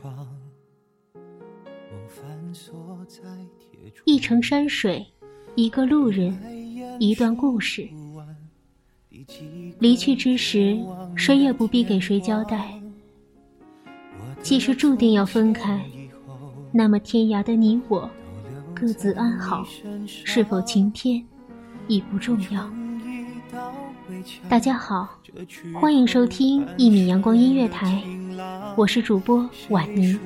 窗。一程山水，一个路人，一段故事。离去之时，谁也不必给谁交代。既是注定要分开，那么天涯的你我，各自安好，是否晴天，已不重要。大家好，欢迎收听一米阳光音乐台，我是主播婉妮。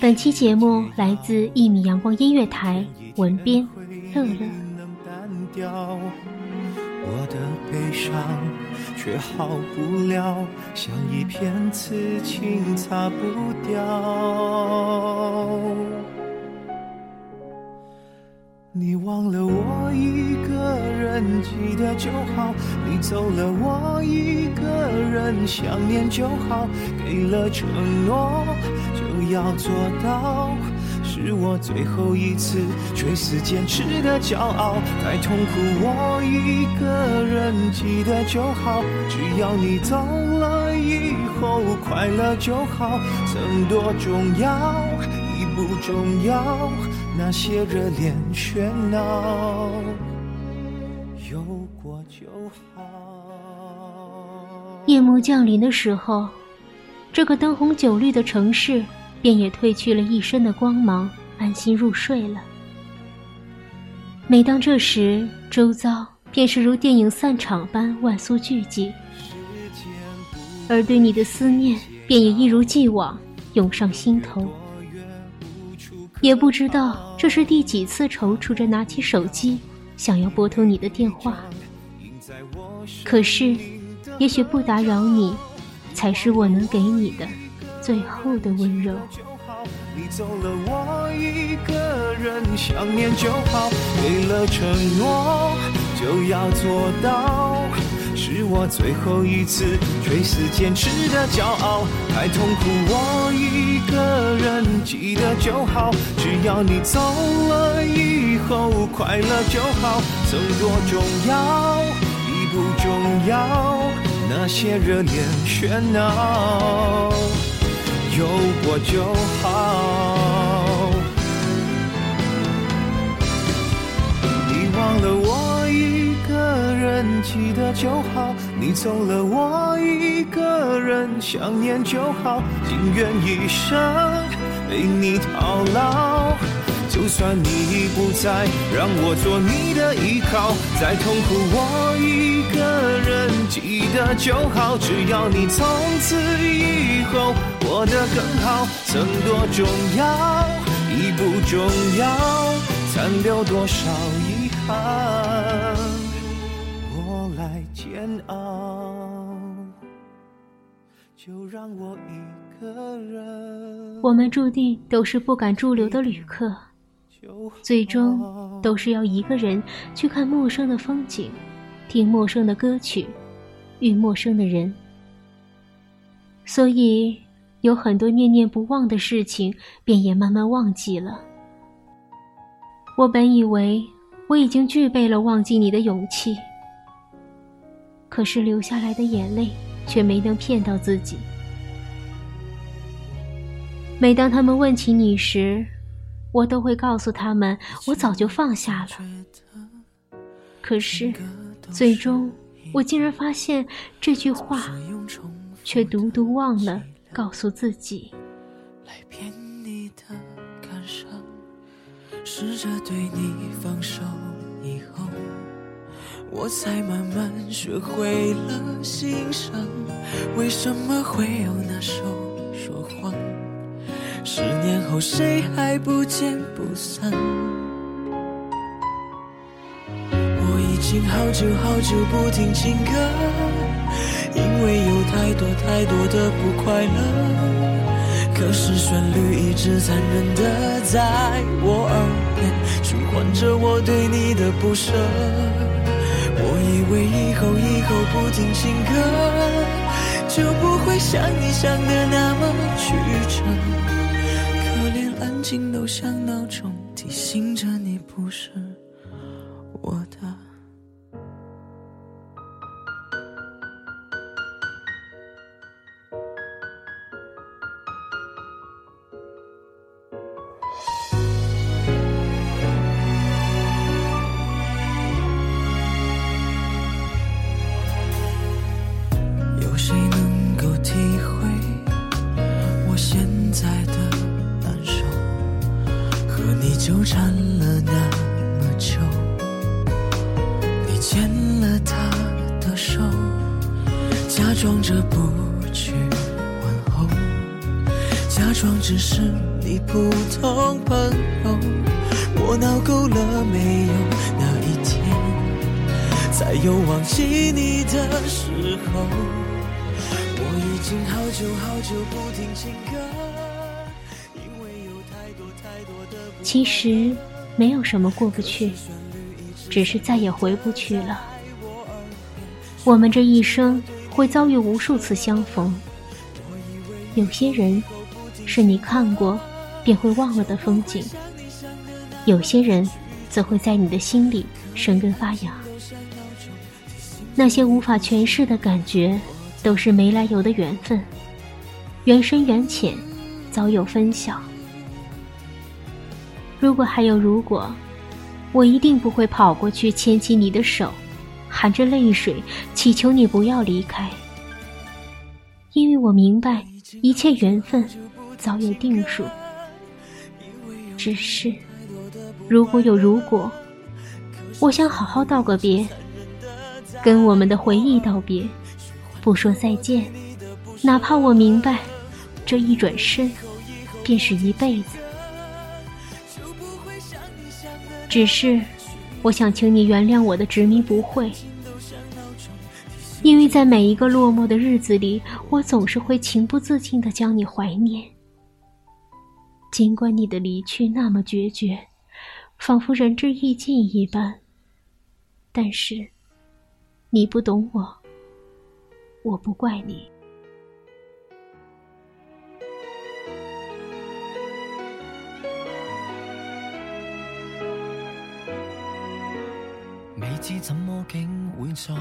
本期节目来自一米阳光音乐台，文编乐乐。我的悲伤却好不了，像一片刺青擦不掉。你忘了我一个人，记得就好；你走了，我一个人想念就好。给了承诺，就要做到。是我最后一次垂死坚持的骄傲。太痛苦，我一个人记得就好。只要你走了以后快乐就好。曾多重要，已不重要。那些热恋喧闹，有过就好。夜幕降临的时候，这个灯红酒绿的城市便也褪去了一身的光芒，安心入睡了。每当这时，周遭便是如电影散场般万俗俱寂，而对你的思念便也一如既往涌上心头。也不知道这是第几次踌躇着拿起手机，想要拨通你的电话。可是，也许不打扰你，才是我能给你的最后的温柔。你走了，我一个人想念就好。给了承诺，就要做到。是我最后一次垂死坚持的骄傲，太痛苦，我一个人记得就好。只要你走了以后快乐就好，曾多重要已不重要，那些热恋喧闹有过就好。你忘了我记得就好，你走了我一个人想念就好，情愿一生被你套牢。就算你已不在，让我做你的依靠。再痛苦，我一个人记得就好。只要你从此以后过得更好，曾多重要已不重要，残留多少遗憾，我来煎熬。就让我一个。我们注定都是不敢驻留的旅客，最终都是要一个人去看陌生的风景，听陌生的歌曲，遇陌生的人。所以，有很多念念不忘的事情，便也慢慢忘记了。我本以为我已经具备了忘记你的勇气，可是流下来的眼泪却没能骗到自己。每当他们问起你时，我都会告诉他们，我早就放下了。可是，最终我竟然发现这句话。却独独忘了告诉自己来骗你的感受试着对你放手我才慢慢学会了欣赏为什么会有那首说谎？十年后谁还不见不散？我已经好久好久不听情歌因为有太多太多的不快乐，可是旋律一直残忍的在我耳边循环着我对你的不舍。我以为以后以后不听情歌，就不会像你想的那么曲折。可连安静都像闹钟提醒着你不是我的。纠缠了那么久，你牵了他的手，假装着不去问候，假装只是你普通朋友。我闹够了没有？那一天才有忘记你的时候。我已经好久好久不听情歌，其实没有什么过不去，只是再也回不去了。我们这一生。会遭遇无数次相逢，有些人是你看过便会忘了的风景，有些人则会在你的心里生根发芽。那些无法诠释的感觉，都是没来由的缘分，缘深缘浅，早有分晓。如果还有如果，我一定不会跑过去牵起你的手。含着泪水祈求你不要离开，因为我明白一切缘分早有定数。只是，如果有如果，我想好好道个别，跟我们的回忆道别，不说再见，哪怕我明白，这一转身便是一辈子。只是。我想请你原谅我的执迷不悔，因为在每一个落寞的日子里，我总是会情不自禁的将你怀念。尽管你的离去那么决绝，仿佛仁至义尽一般，但是你不懂我，我不怪你。知怎么竟会在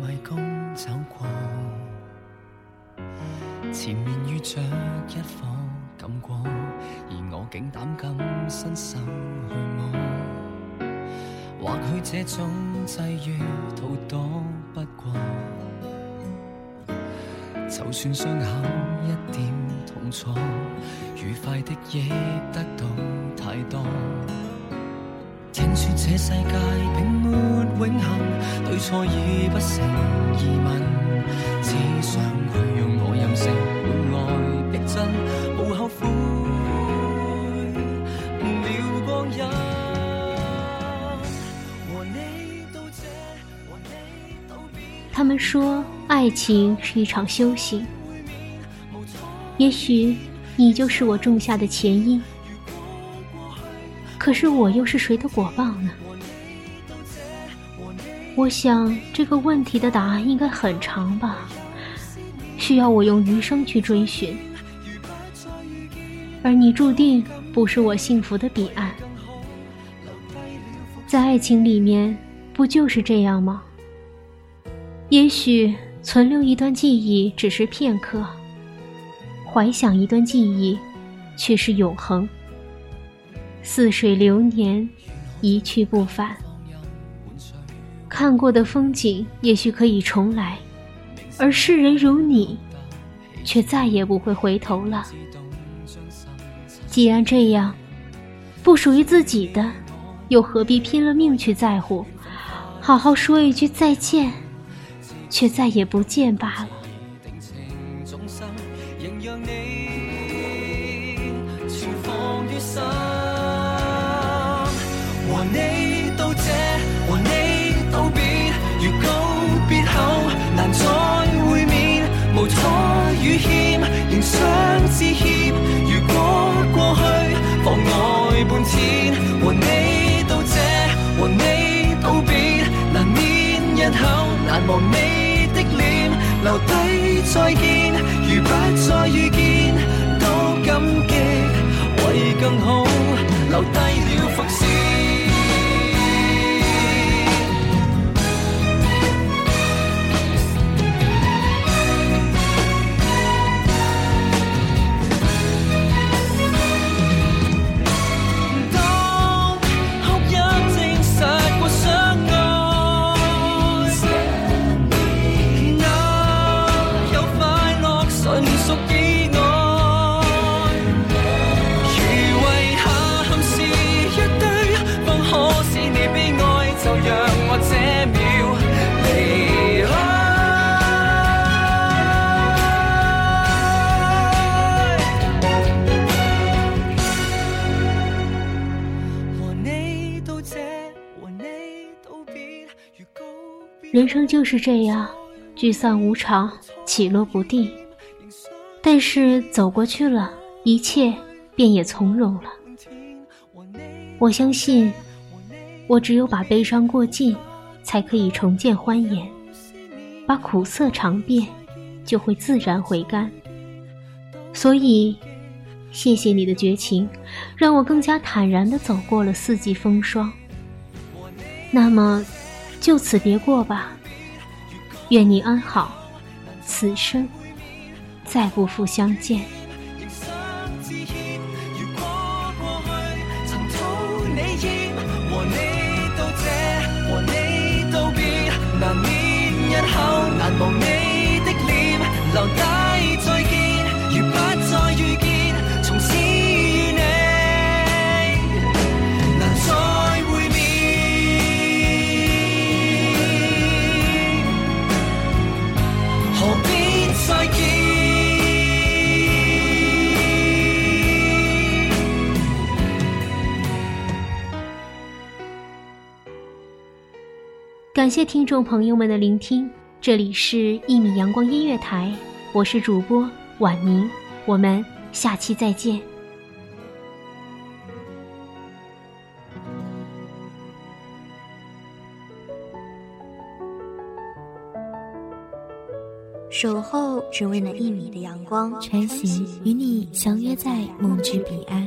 迷宫走过？前面遇着一颗感光，而我竟胆敢伸手去摸。或许这种际遇逃躲不过，就算伤口一点痛楚，愉快的亦得到太多。听说这世界并没永恒，对错已不成疑问，只想去用我任性换来逼真，无后悔了光阴。和你到这，和你到他们说，爱情是一场修行，也许你就是我种下的前因，可是我又是谁的果报呢？我想这个问题的答案应该很长吧，需要我用余生去追寻。而你注定不是我幸福的彼岸，在爱情里面，不就是这样吗？也许存留一段记忆只是片刻，怀想一段记忆却是永恒。似水流年，一去不返。看过的风景也许可以重来，而世人如你，却再也不会回头了。既然这样，不属于自己的，又何必拼了命去在乎？好好说一句再见，却再也不见罢了。和你的脸，留低再见，人生就是这样，聚散无常，起落不定。但是走过去了，一切便也从容了。我相信，我只有把悲伤过尽，才可以重见欢颜；把苦涩尝遍，就会自然回甘。所以，谢谢你的绝情，让我更加坦然地走过了四季风霜。那么。就此别过吧，愿你安好，此生再不复相见。感谢听众朋友们的聆听，这里是《一米阳光音乐台》，我是主播婉宁，我们下期再见。守候只为那一米的阳光，穿行与你相约在梦之彼岸。